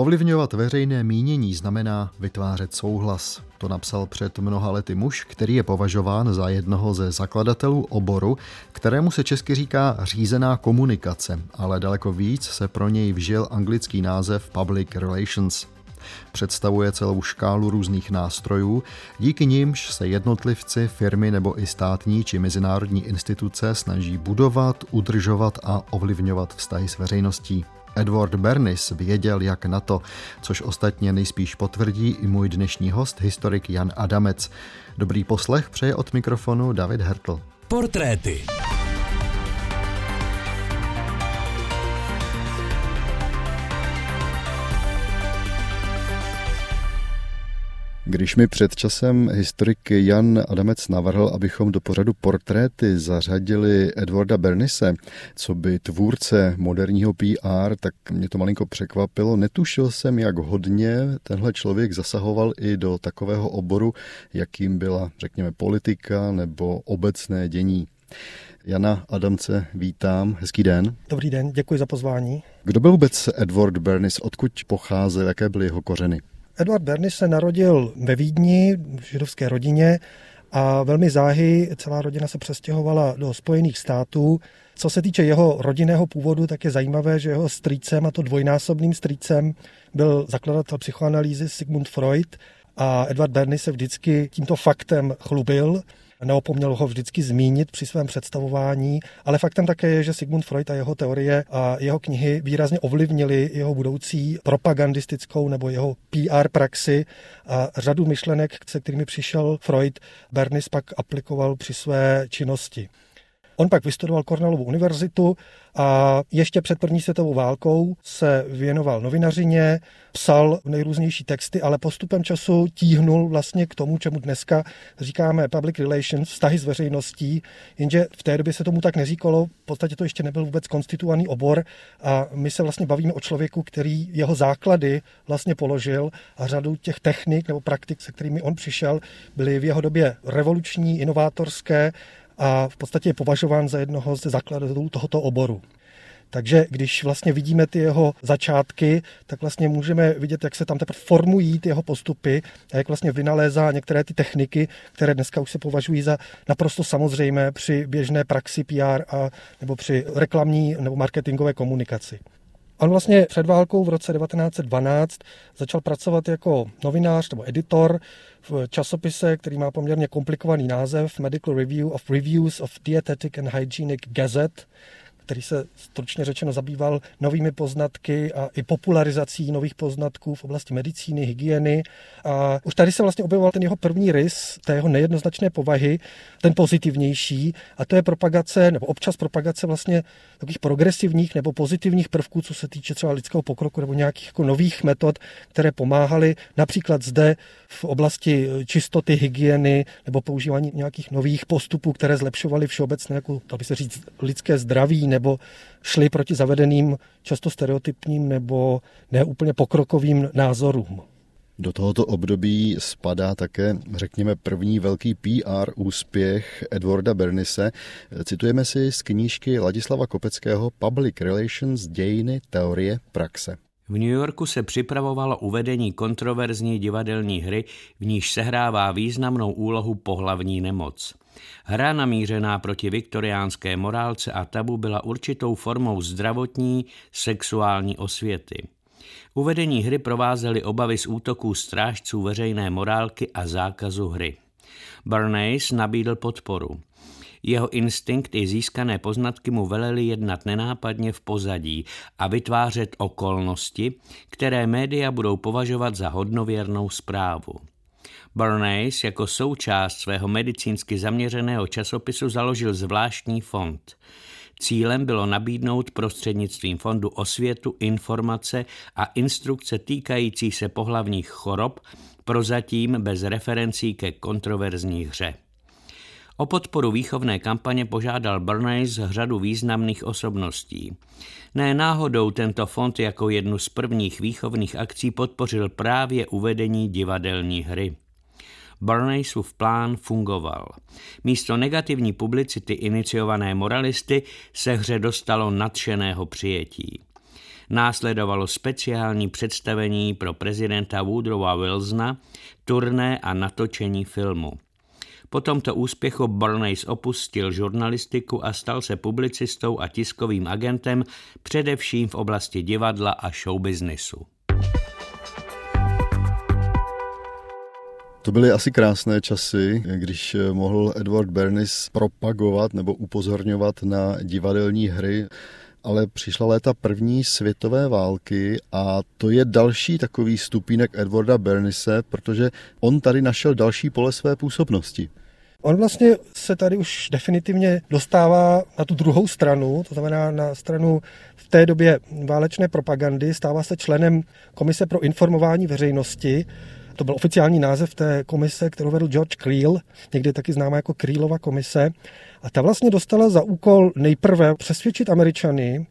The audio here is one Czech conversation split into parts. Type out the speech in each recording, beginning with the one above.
Ovlivňovat veřejné mínění znamená vytvářet souhlas. To napsal před mnoha lety muž, který je považován za jednoho ze zakladatelů oboru, kterému se česky říká řízená komunikace, ale daleko víc se pro něj vžil anglický název Public Relations. Představuje celou škálu různých nástrojů, díky nimž se jednotlivci, firmy nebo i státní či mezinárodní instituce snaží budovat, udržovat a ovlivňovat vztahy s veřejností. Edward Bernis věděl, jak na to, což ostatně nejspíš potvrdí i můj dnešní host, historik Jan Adamec. Dobrý poslech přeje od mikrofonu David Hertl. Portréty. Když mi před časem historik Jan Adamec navrhl, abychom do pořadu portréty zařadili Edwarda Bernise, co by tvůrce moderního PR, tak mě to malinko překvapilo. Netušil jsem, jak hodně tenhle člověk zasahoval i do takového oboru, jakým byla, řekněme, politika nebo obecné dění. Jana Adamce, vítám. Hezký den. Dobrý den, děkuji za pozvání. Kdo byl vůbec Edward Bernis? Odkud pocházel? Jaké byly jeho kořeny? Edward Bernis se narodil ve Vídni v židovské rodině a velmi záhy celá rodina se přestěhovala do Spojených států. Co se týče jeho rodinného původu, tak je zajímavé, že jeho strýcem, a to dvojnásobným strýcem, byl zakladatel psychoanalýzy Sigmund Freud a Edward Bernis se vždycky tímto faktem chlubil neopomněl ho vždycky zmínit při svém představování, ale faktem také je, že Sigmund Freud a jeho teorie a jeho knihy výrazně ovlivnili jeho budoucí propagandistickou nebo jeho PR praxi a řadu myšlenek, se kterými přišel Freud, Bernis pak aplikoval při své činnosti. On pak vystudoval Cornellovu univerzitu a ještě před první světovou válkou se věnoval novinařině, psal nejrůznější texty, ale postupem času tíhnul vlastně k tomu, čemu dneska říkáme public relations, vztahy s veřejností, jenže v té době se tomu tak neříkalo, v podstatě to ještě nebyl vůbec konstituovaný obor a my se vlastně bavíme o člověku, který jeho základy vlastně položil a řadu těch technik nebo praktik, se kterými on přišel, byly v jeho době revoluční, inovátorské a v podstatě je považován za jednoho ze zakladatelů tohoto oboru. Takže když vlastně vidíme ty jeho začátky, tak vlastně můžeme vidět, jak se tam teprve formují ty jeho postupy a jak vlastně vynalézá některé ty techniky, které dneska už se považují za naprosto samozřejmé při běžné praxi PR a, nebo při reklamní nebo marketingové komunikaci. On vlastně před válkou v roce 1912 začal pracovat jako novinář nebo editor v časopise, který má poměrně komplikovaný název Medical Review of Reviews of Dietetic and Hygienic Gazette, který se stručně řečeno zabýval novými poznatky a i popularizací nových poznatků v oblasti medicíny, hygieny. A už tady se vlastně objevoval ten jeho první rys té jeho nejednoznačné povahy, ten pozitivnější, a to je propagace, nebo občas propagace vlastně takových progresivních nebo pozitivních prvků, co se týče třeba lidského pokroku nebo nějakých jako nových metod, které pomáhaly například zde v oblasti čistoty, hygieny nebo používání nějakých nových postupů, které zlepšovaly všeobecné, jako, by se říct, lidské zdraví nebo šli proti zavedeným, často stereotypním nebo neúplně pokrokovým názorům. Do tohoto období spadá také, řekněme, první velký PR úspěch Edwarda Bernise. Citujeme si z knížky Ladislava Kopeckého Public Relations dějiny teorie praxe. V New Yorku se připravovalo uvedení kontroverzní divadelní hry, v níž sehrává významnou úlohu pohlavní nemoc. Hra namířená proti viktoriánské morálce a tabu byla určitou formou zdravotní sexuální osvěty. Uvedení hry provázely obavy z útoků strážců veřejné morálky a zákazu hry. Bernays nabídl podporu. Jeho instinkt i získané poznatky mu veleli jednat nenápadně v pozadí a vytvářet okolnosti, které média budou považovat za hodnověrnou zprávu. Bernays jako součást svého medicínsky zaměřeného časopisu založil zvláštní fond. Cílem bylo nabídnout prostřednictvím fondu osvětu, informace a instrukce týkající se pohlavních chorob, prozatím bez referencí ke kontroverzní hře. O podporu výchovné kampaně požádal Bernays řadu významných osobností. Ne náhodou tento fond jako jednu z prvních výchovných akcí podpořil právě uvedení divadelní hry. Bernaysův plán fungoval. Místo negativní publicity iniciované moralisty se hře dostalo nadšeného přijetí. Následovalo speciální představení pro prezidenta Woodrowa Wilsona, turné a natočení filmu. Po tomto úspěchu Bernays opustil žurnalistiku a stal se publicistou a tiskovým agentem především v oblasti divadla a showbiznisu. To byly asi krásné časy, když mohl Edward Bernays propagovat nebo upozorňovat na divadelní hry ale přišla léta první světové války a to je další takový stupínek Edwarda Bernise, protože on tady našel další pole své působnosti. On vlastně se tady už definitivně dostává na tu druhou stranu, to znamená na stranu v té době válečné propagandy, stává se členem Komise pro informování veřejnosti. To byl oficiální název té komise, kterou vedl George Creel, někdy taky známá jako Creelova komise. A ta vlastně dostala za úkol nejprve přesvědčit Američany,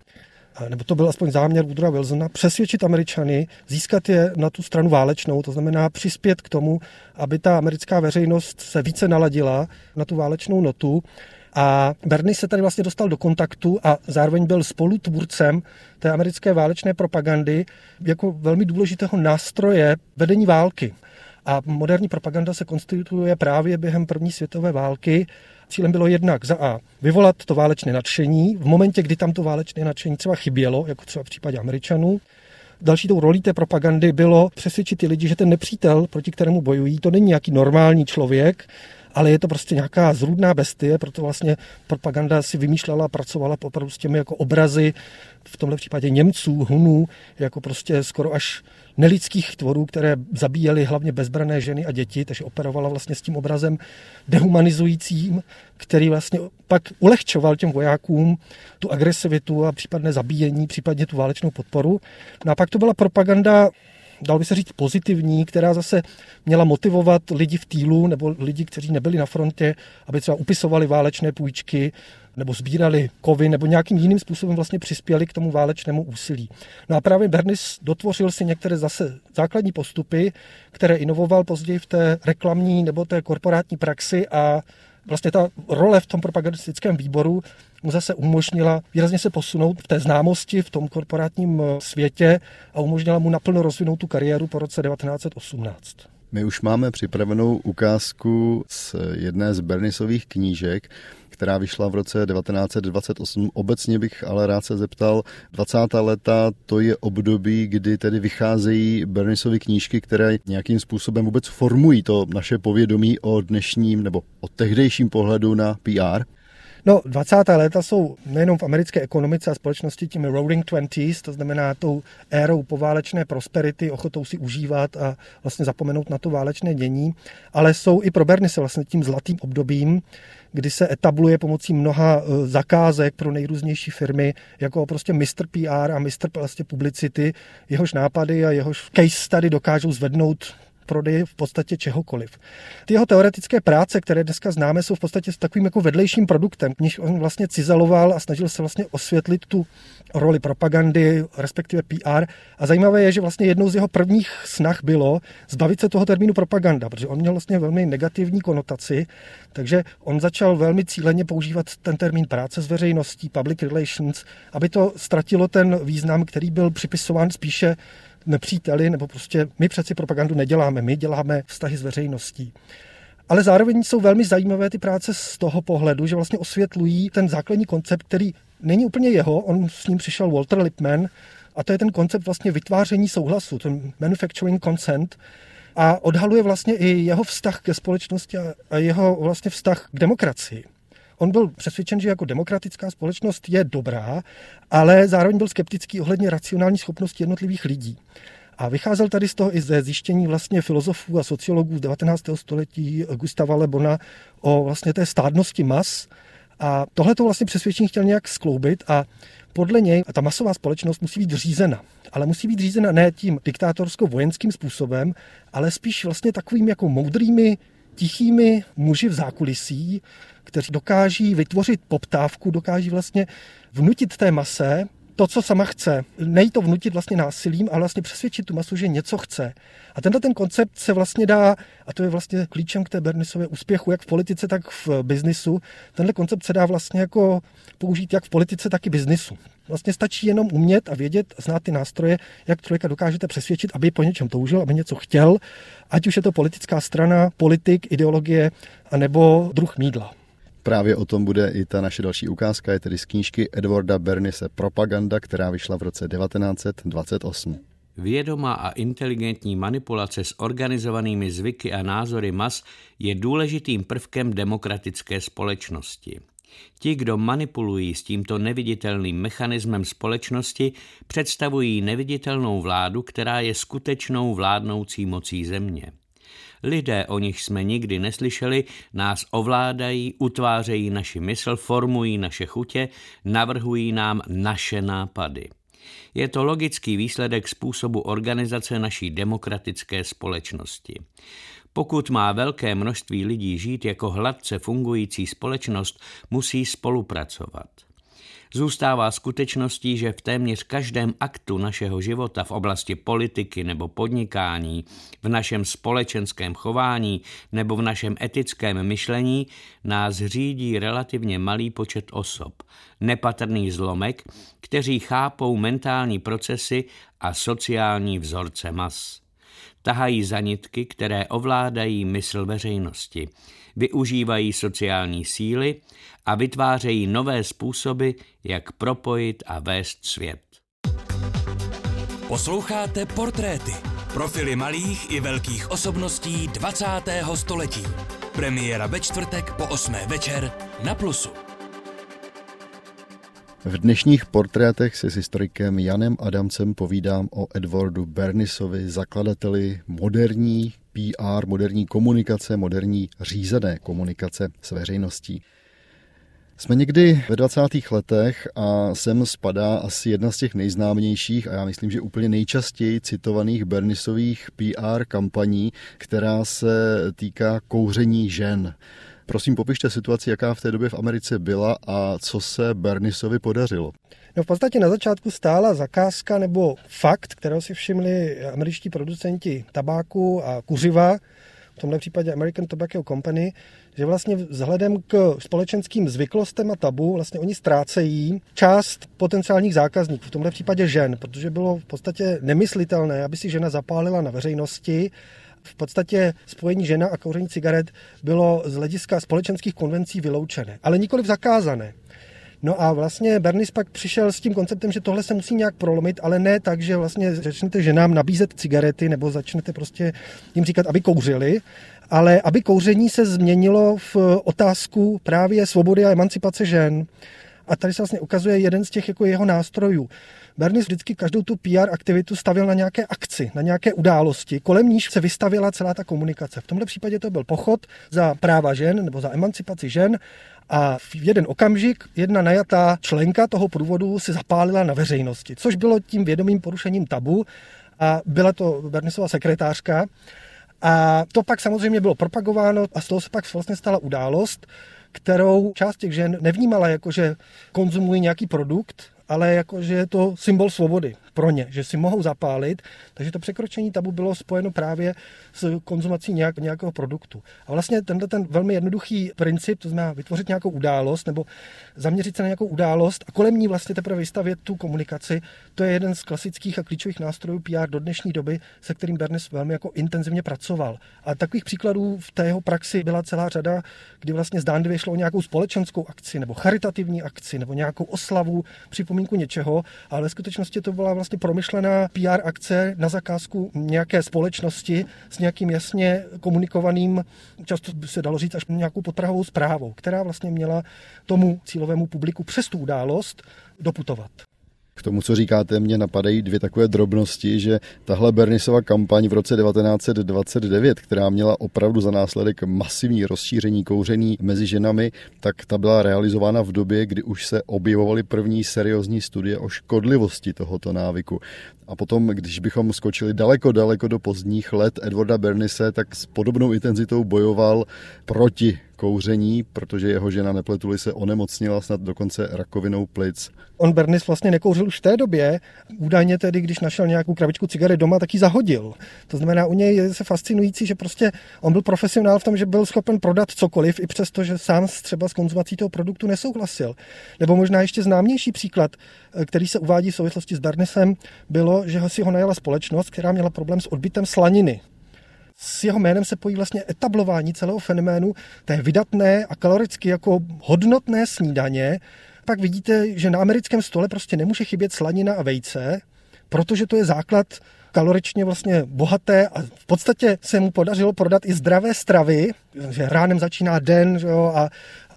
nebo to byl aspoň záměr Woodrowa Wilsona, přesvědčit Američany, získat je na tu stranu válečnou, to znamená přispět k tomu, aby ta americká veřejnost se více naladila na tu válečnou notu. A Bernie se tady vlastně dostal do kontaktu a zároveň byl spolutvůrcem té americké válečné propagandy jako velmi důležitého nástroje vedení války. A moderní propaganda se konstituuje právě během první světové války Cílem bylo jednak za A vyvolat to válečné nadšení v momentě, kdy tam to válečné nadšení třeba chybělo, jako třeba v případě Američanů. Další tou rolí té propagandy bylo přesvědčit ty lidi, že ten nepřítel, proti kterému bojují, to není nějaký normální člověk, ale je to prostě nějaká zrůdná bestie, proto vlastně propaganda si vymýšlela, pracovala opravdu s těmi jako obrazy, v tomhle případě Němců, Hunů, jako prostě skoro až nelidských tvorů, které zabíjely hlavně bezbrané ženy a děti, takže operovala vlastně s tím obrazem dehumanizujícím, který vlastně pak ulehčoval těm vojákům tu agresivitu a případné zabíjení, případně tu válečnou podporu. No a pak to byla propaganda dal by se říct, pozitivní, která zase měla motivovat lidi v týlu nebo lidi, kteří nebyli na frontě, aby třeba upisovali válečné půjčky nebo sbírali kovy nebo nějakým jiným způsobem vlastně přispěli k tomu válečnému úsilí. No a právě Bernis dotvořil si některé zase základní postupy, které inovoval později v té reklamní nebo té korporátní praxi a vlastně ta role v tom propagandistickém výboru mu zase umožnila výrazně se posunout v té známosti v tom korporátním eh, světě a umožnila mu naplno rozvinout tu kariéru po roce 1918. My už máme připravenou ukázku z jedné z Bernisových knížek, která vyšla v roce 1928. Obecně bych ale rád se zeptal, 20. leta to je období, kdy tedy vycházejí Bernisovy knížky, které nějakým způsobem vůbec formují to naše povědomí o dnešním nebo o tehdejším pohledu na PR. No, 20. léta jsou nejenom v americké ekonomice a společnosti těmi roaring twenties, to znamená tou érou poválečné prosperity, ochotou si užívat a vlastně zapomenout na to válečné dění, ale jsou i pro se vlastně tím zlatým obdobím, kdy se etabluje pomocí mnoha e, zakázek pro nejrůznější firmy jako prostě Mr. PR a. Vlastně publicity, jehož nápady a jehož case tady dokážou zvednout prodeji v podstatě čehokoliv. Ty jeho teoretické práce, které dneska známe, jsou v podstatě s takovým jako vedlejším produktem, níž on vlastně cizaloval a snažil se vlastně osvětlit tu roli propagandy, respektive PR. A zajímavé je, že vlastně jednou z jeho prvních snah bylo zbavit se toho termínu propaganda, protože on měl vlastně velmi negativní konotaci, takže on začal velmi cíleně používat ten termín práce s veřejností, public relations, aby to ztratilo ten význam, který byl připisován spíše nepříteli, nebo prostě my přeci propagandu neděláme, my děláme vztahy s veřejností. Ale zároveň jsou velmi zajímavé ty práce z toho pohledu, že vlastně osvětlují ten základní koncept, který není úplně jeho, on s ním přišel Walter Lippmann, a to je ten koncept vlastně vytváření souhlasu, ten manufacturing consent, a odhaluje vlastně i jeho vztah ke společnosti a jeho vlastně vztah k demokracii. On byl přesvědčen, že jako demokratická společnost je dobrá, ale zároveň byl skeptický ohledně racionální schopnosti jednotlivých lidí. A vycházel tady z toho i ze zjištění vlastně filozofů a sociologů z 19. století Gustava Le Bona o vlastně té stádnosti mas. A tohle to vlastně přesvědčení chtěl nějak skloubit a podle něj ta masová společnost musí být řízena. Ale musí být řízena ne tím diktátorsko-vojenským způsobem, ale spíš vlastně takovými jako moudrými, tichými muži v zákulisí, kteří dokáží vytvořit poptávku, dokáží vlastně vnutit té mase to, co sama chce. Nejít to vnutit vlastně násilím, ale vlastně přesvědčit tu masu, že něco chce. A tenhle ten koncept se vlastně dá, a to je vlastně klíčem k té Bernisově úspěchu, jak v politice, tak v biznisu. Tenhle koncept se dá vlastně jako použít jak v politice, tak i biznisu. Vlastně stačí jenom umět a vědět, znát ty nástroje, jak člověka dokážete přesvědčit, aby po něčem toužil, aby něco chtěl, ať už je to politická strana, politik, ideologie, anebo druh mídla. Právě o tom bude i ta naše další ukázka, je tedy z knížky Edwarda Bernise Propaganda, která vyšla v roce 1928. Vědomá a inteligentní manipulace s organizovanými zvyky a názory mas je důležitým prvkem demokratické společnosti. Ti, kdo manipulují s tímto neviditelným mechanismem společnosti, představují neviditelnou vládu, která je skutečnou vládnoucí mocí země. Lidé, o nich jsme nikdy neslyšeli, nás ovládají, utvářejí naši mysl, formují naše chutě, navrhují nám naše nápady. Je to logický výsledek způsobu organizace naší demokratické společnosti. Pokud má velké množství lidí žít jako hladce fungující společnost, musí spolupracovat. Zůstává skutečností, že v téměř každém aktu našeho života v oblasti politiky nebo podnikání, v našem společenském chování nebo v našem etickém myšlení nás řídí relativně malý počet osob, nepatrný zlomek, kteří chápou mentální procesy a sociální vzorce mas tahají za nitky, které ovládají mysl veřejnosti, využívají sociální síly a vytvářejí nové způsoby, jak propojit a vést svět. Posloucháte portréty, profily malých i velkých osobností 20. století. Premiéra ve čtvrtek po 8. večer na Plusu. V dnešních portrétech se s historikem Janem Adamcem povídám o Edwardu Bernisovi, zakladateli moderní PR, moderní komunikace, moderní řízené komunikace s veřejností. Jsme někdy ve 20. letech a sem spadá asi jedna z těch nejznámějších a já myslím, že úplně nejčastěji citovaných Bernisových PR kampaní, která se týká kouření žen. Prosím, popište situaci, jaká v té době v Americe byla a co se Bernisovi podařilo. No v podstatě na začátku stála zakázka nebo fakt, kterého si všimli američtí producenti tabáku a kuřiva, v tomhle případě American Tobacco Company, že vlastně vzhledem k společenským zvyklostem a tabu vlastně oni ztrácejí část potenciálních zákazníků, v tomhle případě žen, protože bylo v podstatě nemyslitelné, aby si žena zapálila na veřejnosti v podstatě spojení žena a kouření cigaret bylo z hlediska společenských konvencí vyloučené, ale nikoli zakázané. No a vlastně Bernis pak přišel s tím konceptem, že tohle se musí nějak prolomit, ale ne tak, že vlastně začnete ženám nabízet cigarety nebo začnete prostě jim říkat, aby kouřili, ale aby kouření se změnilo v otázku právě svobody a emancipace žen. A tady se vlastně ukazuje jeden z těch jako jeho nástrojů. Bernis vždycky každou tu PR aktivitu stavil na nějaké akci, na nějaké události, kolem níž se vystavila celá ta komunikace. V tomto případě to byl pochod za práva žen nebo za emancipaci žen a v jeden okamžik jedna najatá členka toho průvodu si zapálila na veřejnosti, což bylo tím vědomým porušením tabu a byla to Bernisova sekretářka. A to pak samozřejmě bylo propagováno a z toho se pak vlastně stala událost, kterou část těch žen nevnímala jako, že konzumují nějaký produkt, ale jakože je to symbol svobody pro ně, že si mohou zapálit, takže to překročení tabu bylo spojeno právě s konzumací nějak, nějakého produktu. A vlastně tenhle ten velmi jednoduchý princip, to znamená vytvořit nějakou událost nebo zaměřit se na nějakou událost a kolem ní vlastně teprve vystavět tu komunikaci, to je jeden z klasických a klíčových nástrojů PR do dnešní doby, se kterým Bernes velmi jako intenzivně pracoval. A takových příkladů v té jeho praxi byla celá řada, kdy vlastně zdánlivě šlo o nějakou společenskou akci nebo charitativní akci nebo nějakou oslavu, připomínku něčeho, ale ve skutečnosti to byla vlastně promyšlená PR akce na zakázku nějaké společnosti s nějakým jasně komunikovaným, často by se dalo říct až nějakou potrahovou zprávou, která vlastně měla tomu cílovému publiku přes tu událost doputovat. K tomu, co říkáte, mě napadají dvě takové drobnosti, že tahle Bernisova kampaň v roce 1929, která měla opravdu za následek masivní rozšíření kouření mezi ženami, tak ta byla realizována v době, kdy už se objevovaly první seriózní studie o škodlivosti tohoto návyku. A potom, když bychom skočili daleko, daleko do pozdních let Edwarda Bernise, tak s podobnou intenzitou bojoval proti kouření, protože jeho žena nepletuli se onemocnila snad dokonce rakovinou plic. On Bernis vlastně nekouřil už v té době. Údajně tedy, když našel nějakou krabičku cigary doma, tak ji zahodil. To znamená, u něj je se fascinující, že prostě on byl profesionál v tom, že byl schopen prodat cokoliv, i přesto, že sám třeba s konzumací toho produktu nesouhlasil. Nebo možná ještě známější příklad, eh, který se uvádí v souvislosti s Bernisem, bylo, že si ho najala společnost, která měla problém s odbytem slaniny s jeho jménem se pojí vlastně etablování celého fenoménu té vydatné a kaloricky jako hodnotné snídaně. Pak vidíte, že na americkém stole prostě nemůže chybět slanina a vejce, protože to je základ kaloričně vlastně bohaté a v podstatě se mu podařilo prodat i zdravé stravy, že ránem začíná den že jo, a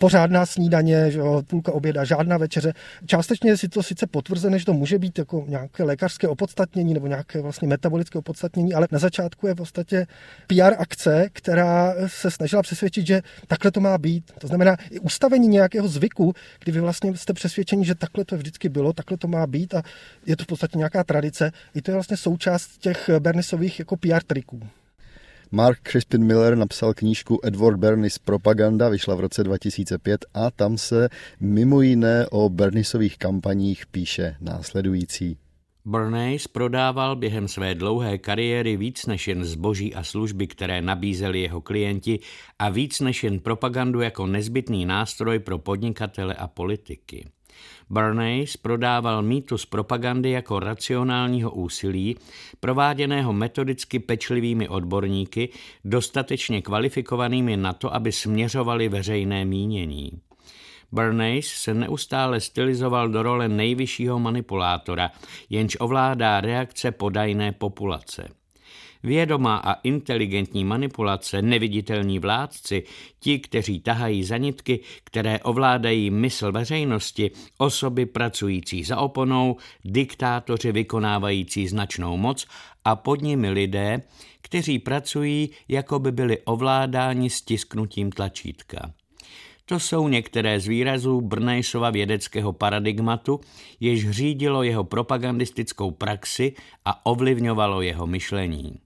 pořádná snídaně, že jo, půlka oběda, žádná večeře. Částečně je si to sice potvrzené, že to může být jako nějaké lékařské opodstatnění nebo nějaké vlastně metabolické opodstatnění, ale na začátku je v podstatě PR akce, která se snažila přesvědčit, že takhle to má být. To znamená i ustavení nějakého zvyku, kdy vy vlastně jste přesvědčeni, že takhle to vždycky bylo, takhle to má být a je to v podstatě nějaká tradice. I to je vlastně součást těch Bernisových jako PR triků. Mark Crispin Miller napsal knížku Edward Bernays Propaganda, vyšla v roce 2005 a tam se mimo jiné o Bernisových kampaních píše následující. Bernays prodával během své dlouhé kariéry víc než jen zboží a služby, které nabízeli jeho klienti a víc než jen propagandu jako nezbytný nástroj pro podnikatele a politiky. Bernays prodával mýtus propagandy jako racionálního úsilí, prováděného metodicky pečlivými odborníky, dostatečně kvalifikovanými na to, aby směřovali veřejné mínění. Bernays se neustále stylizoval do role nejvyššího manipulátora, jenž ovládá reakce podajné populace. Vědomá a inteligentní manipulace, neviditelní vládci, ti, kteří tahají za nitky, které ovládají mysl veřejnosti, osoby pracující za oponou, diktátoři vykonávající značnou moc a pod nimi lidé, kteří pracují, jako by byli ovládáni stisknutím tlačítka. To jsou některé z výrazů Brnejsova vědeckého paradigmatu, jež řídilo jeho propagandistickou praxi a ovlivňovalo jeho myšlení.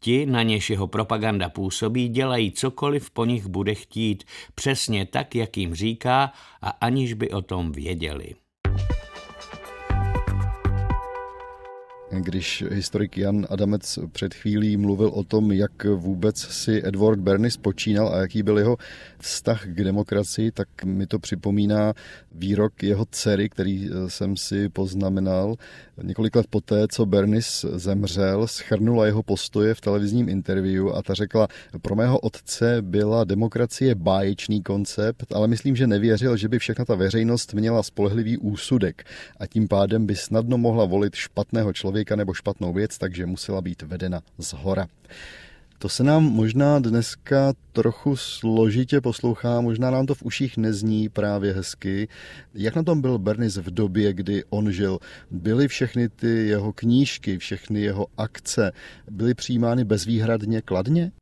Ti, na něž jeho propaganda působí, dělají cokoliv po nich bude chtít, přesně tak, jak jim říká a aniž by o tom věděli. Když historik Jan Adamec před chvílí mluvil o tom, jak vůbec si Edward Bernays počínal a jaký byl jeho vztah k demokracii, tak mi to připomíná výrok jeho dcery, který jsem si poznamenal. Několik let poté, co Bernis zemřel, schrnula jeho postoje v televizním interview a ta řekla, pro mého otce byla demokracie báječný koncept, ale myslím, že nevěřil, že by všechna ta veřejnost měla spolehlivý úsudek a tím pádem by snadno mohla volit špatného člověka nebo špatnou věc, takže musela být vedena z hora. To se nám možná dneska trochu složitě poslouchá, možná nám to v uších nezní právě hezky. Jak na tom byl Bernis v době, kdy on žil? Byly všechny ty jeho knížky, všechny jeho akce, byly přijímány bezvýhradně kladně?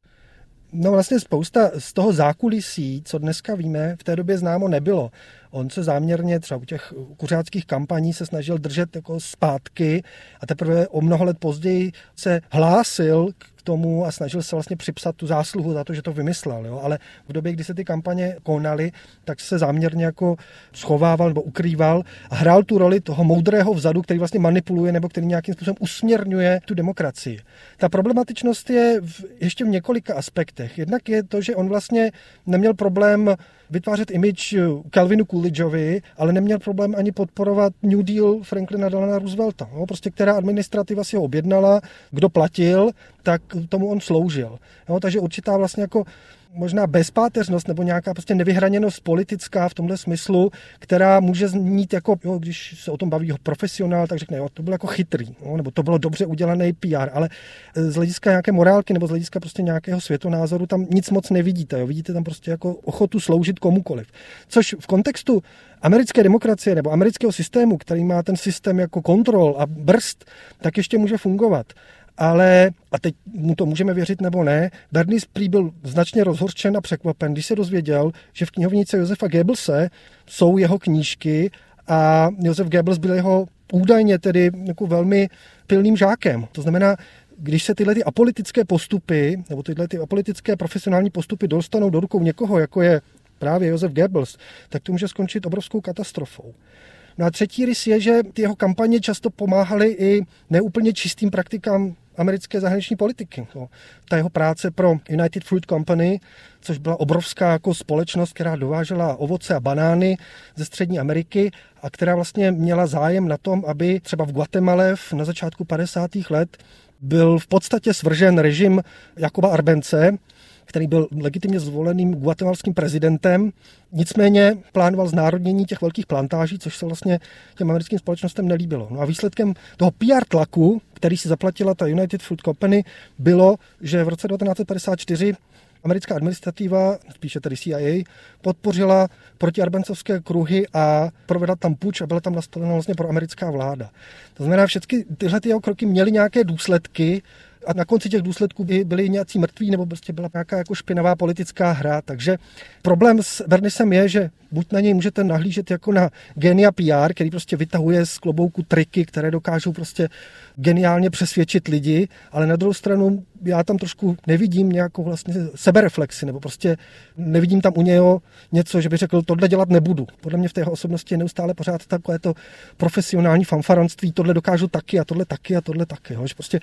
No vlastně spousta z toho zákulisí, co dneska víme, v té době známo nebylo. On se záměrně třeba u těch kuřáckých kampaní se snažil držet jako zpátky a teprve o mnoho let později se hlásil k tomu a snažil se vlastně připsat tu zásluhu za to, že to vymyslel. Jo? Ale v době, kdy se ty kampaně konaly, tak se záměrně jako schovával nebo ukrýval a hrál tu roli toho moudrého vzadu, který vlastně manipuluje nebo který nějakým způsobem usměrňuje tu demokracii. Ta problematičnost je v, ještě v několika aspektech. Jednak je to, že on vlastně neměl problém vytvářet image Calvinu Coolidgeovi, ale neměl problém ani podporovat New Deal Franklina Delana Roosevelta. No, prostě která administrativa si ho objednala, kdo platil, tak tomu on sloužil. No, takže určitá vlastně jako možná bezpáteřnost nebo nějaká prostě nevyhraněnost politická v tomhle smyslu, která může znít jako, jo, když se o tom baví profesionál, tak řekne, jo, to bylo jako chytrý, jo, nebo to bylo dobře udělaný PR, ale z hlediska nějaké morálky nebo z hlediska prostě nějakého světonázoru tam nic moc nevidíte, jo, vidíte tam prostě jako ochotu sloužit komukoliv. Což v kontextu americké demokracie nebo amerického systému, který má ten systém jako kontrol a brzd, tak ještě může fungovat ale, a teď mu to můžeme věřit nebo ne, Bernice prý byl značně rozhorčen a překvapen, když se dozvěděl, že v knihovnici Josefa Goebbelse jsou jeho knížky a Josef Goebbels byl jeho údajně tedy jako velmi pilným žákem. To znamená, když se tyhle ty apolitické postupy, nebo tyhle ty apolitické profesionální postupy dostanou do rukou někoho, jako je právě Josef Goebbels, tak to může skončit obrovskou katastrofou. No a třetí rys je, že ty jeho kampaně často pomáhaly i neúplně čistým praktikám americké zahraniční politiky. No, ta jeho práce pro United Fruit Company, což byla obrovská jako společnost, která dovážela ovoce a banány ze Střední Ameriky a která vlastně měla zájem na tom, aby třeba v Guatemala na začátku 50. let byl v podstatě svržen režim Jakoba Arbence, který byl legitimně zvoleným guatemalským prezidentem. Nicméně plánoval znárodnění těch velkých plantáží, což se vlastně těm americkým společnostem nelíbilo. No a výsledkem toho PR tlaku, který si zaplatila ta United Fruit Company, bylo, že v roce 1954 americká administrativa, spíše tedy CIA, podpořila protiarbencovské kruhy a provedla tam puč a byla tam nastavena vlastně pro americká vláda. To znamená, všechny tyhle ty jeho kroky měly nějaké důsledky a na konci těch důsledků by byli nějací mrtví nebo prostě byla nějaká jako špinavá politická hra. Takže problém s Bernisem je, že buď na něj můžete nahlížet jako na genia PR, který prostě vytahuje z klobouku triky, které dokážou prostě geniálně přesvědčit lidi, ale na druhou stranu já tam trošku nevidím nějakou vlastně sebereflexi, nebo prostě nevidím tam u něho něco, že by řekl, tohle dělat nebudu. Podle mě v té jeho osobnosti je neustále pořád takové to profesionální fanfaronství, tohle dokážu taky a tohle taky a tohle taky. Jo. Že prostě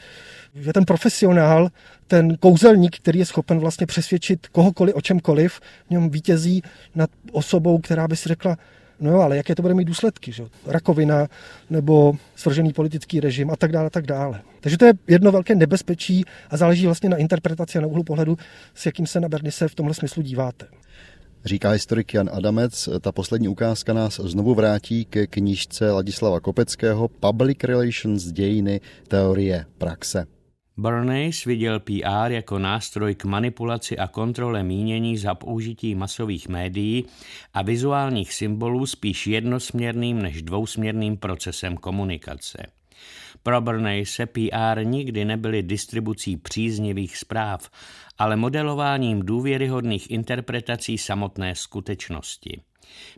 že ten profesionál, ten kouzelník, který je schopen vlastně přesvědčit kohokoliv o čemkoliv, v něm vítězí nad osobou, která by si řekla, No jo, ale jaké to bude mít důsledky? Že? Rakovina nebo svržený politický režim a tak dále, a tak dále. Takže to je jedno velké nebezpečí a záleží vlastně na interpretaci a na úhlu pohledu, s jakým se na Bernise v tomhle smyslu díváte. Říká historik Jan Adamec, ta poslední ukázka nás znovu vrátí ke knížce Ladislava Kopeckého Public Relations dějiny teorie praxe. Bernays viděl PR jako nástroj k manipulaci a kontrole mínění za použití masových médií a vizuálních symbolů spíš jednosměrným než dvousměrným procesem komunikace. Pro se PR nikdy nebyly distribucí příznivých zpráv, ale modelováním důvěryhodných interpretací samotné skutečnosti.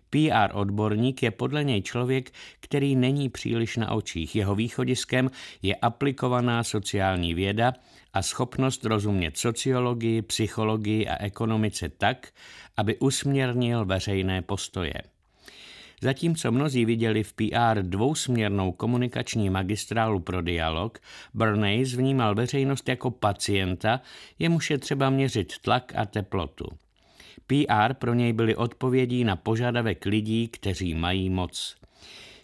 PR odborník je podle něj člověk, který není příliš na očích. Jeho východiskem je aplikovaná sociální věda a schopnost rozumět sociologii, psychologii a ekonomice tak, aby usměrnil veřejné postoje. Zatímco mnozí viděli v PR dvousměrnou komunikační magistrálu pro dialog, Bernays vnímal veřejnost jako pacienta, jemuž je třeba měřit tlak a teplotu. PR pro něj byly odpovědí na požadavek lidí, kteří mají moc.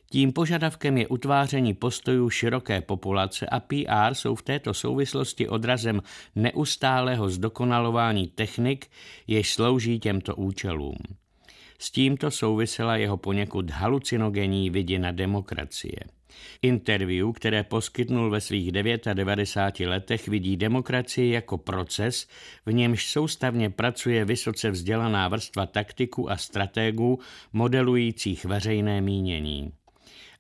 Tím požadavkem je utváření postojů široké populace a PR jsou v této souvislosti odrazem neustálého zdokonalování technik, jež slouží těmto účelům. S tímto souvisela jeho poněkud halucinogenní vidina demokracie. Interview, které poskytnul ve svých 99 letech, vidí demokracii jako proces, v němž soustavně pracuje vysoce vzdělaná vrstva taktiků a strategů modelujících veřejné mínění.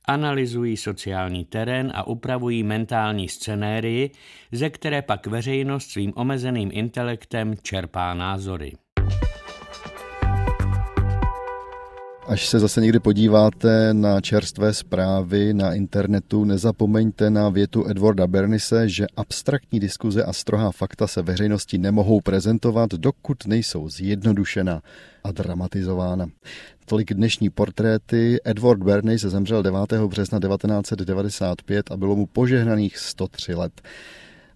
Analyzují sociální terén a upravují mentální scenérii, ze které pak veřejnost svým omezeným intelektem čerpá názory. Až se zase někdy podíváte na čerstvé zprávy na internetu, nezapomeňte na větu Edwarda Bernise, že abstraktní diskuze a strohá fakta se veřejnosti nemohou prezentovat, dokud nejsou zjednodušena a dramatizována. Tolik dnešní portréty. Edward Bernays zemřel 9. března 1995 a bylo mu požehnaných 103 let.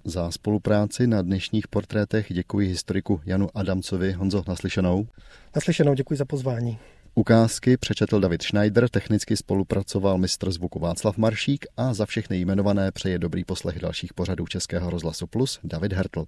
Za spolupráci na dnešních portrétech děkuji historiku Janu Adamcovi. Honzo, naslyšenou. Naslyšenou, děkuji za pozvání. Ukázky přečetl David Schneider, technicky spolupracoval mistr zvuku Václav Maršík a za všechny jmenované přeje dobrý poslech dalších pořadů Českého rozhlasu Plus David Hertl.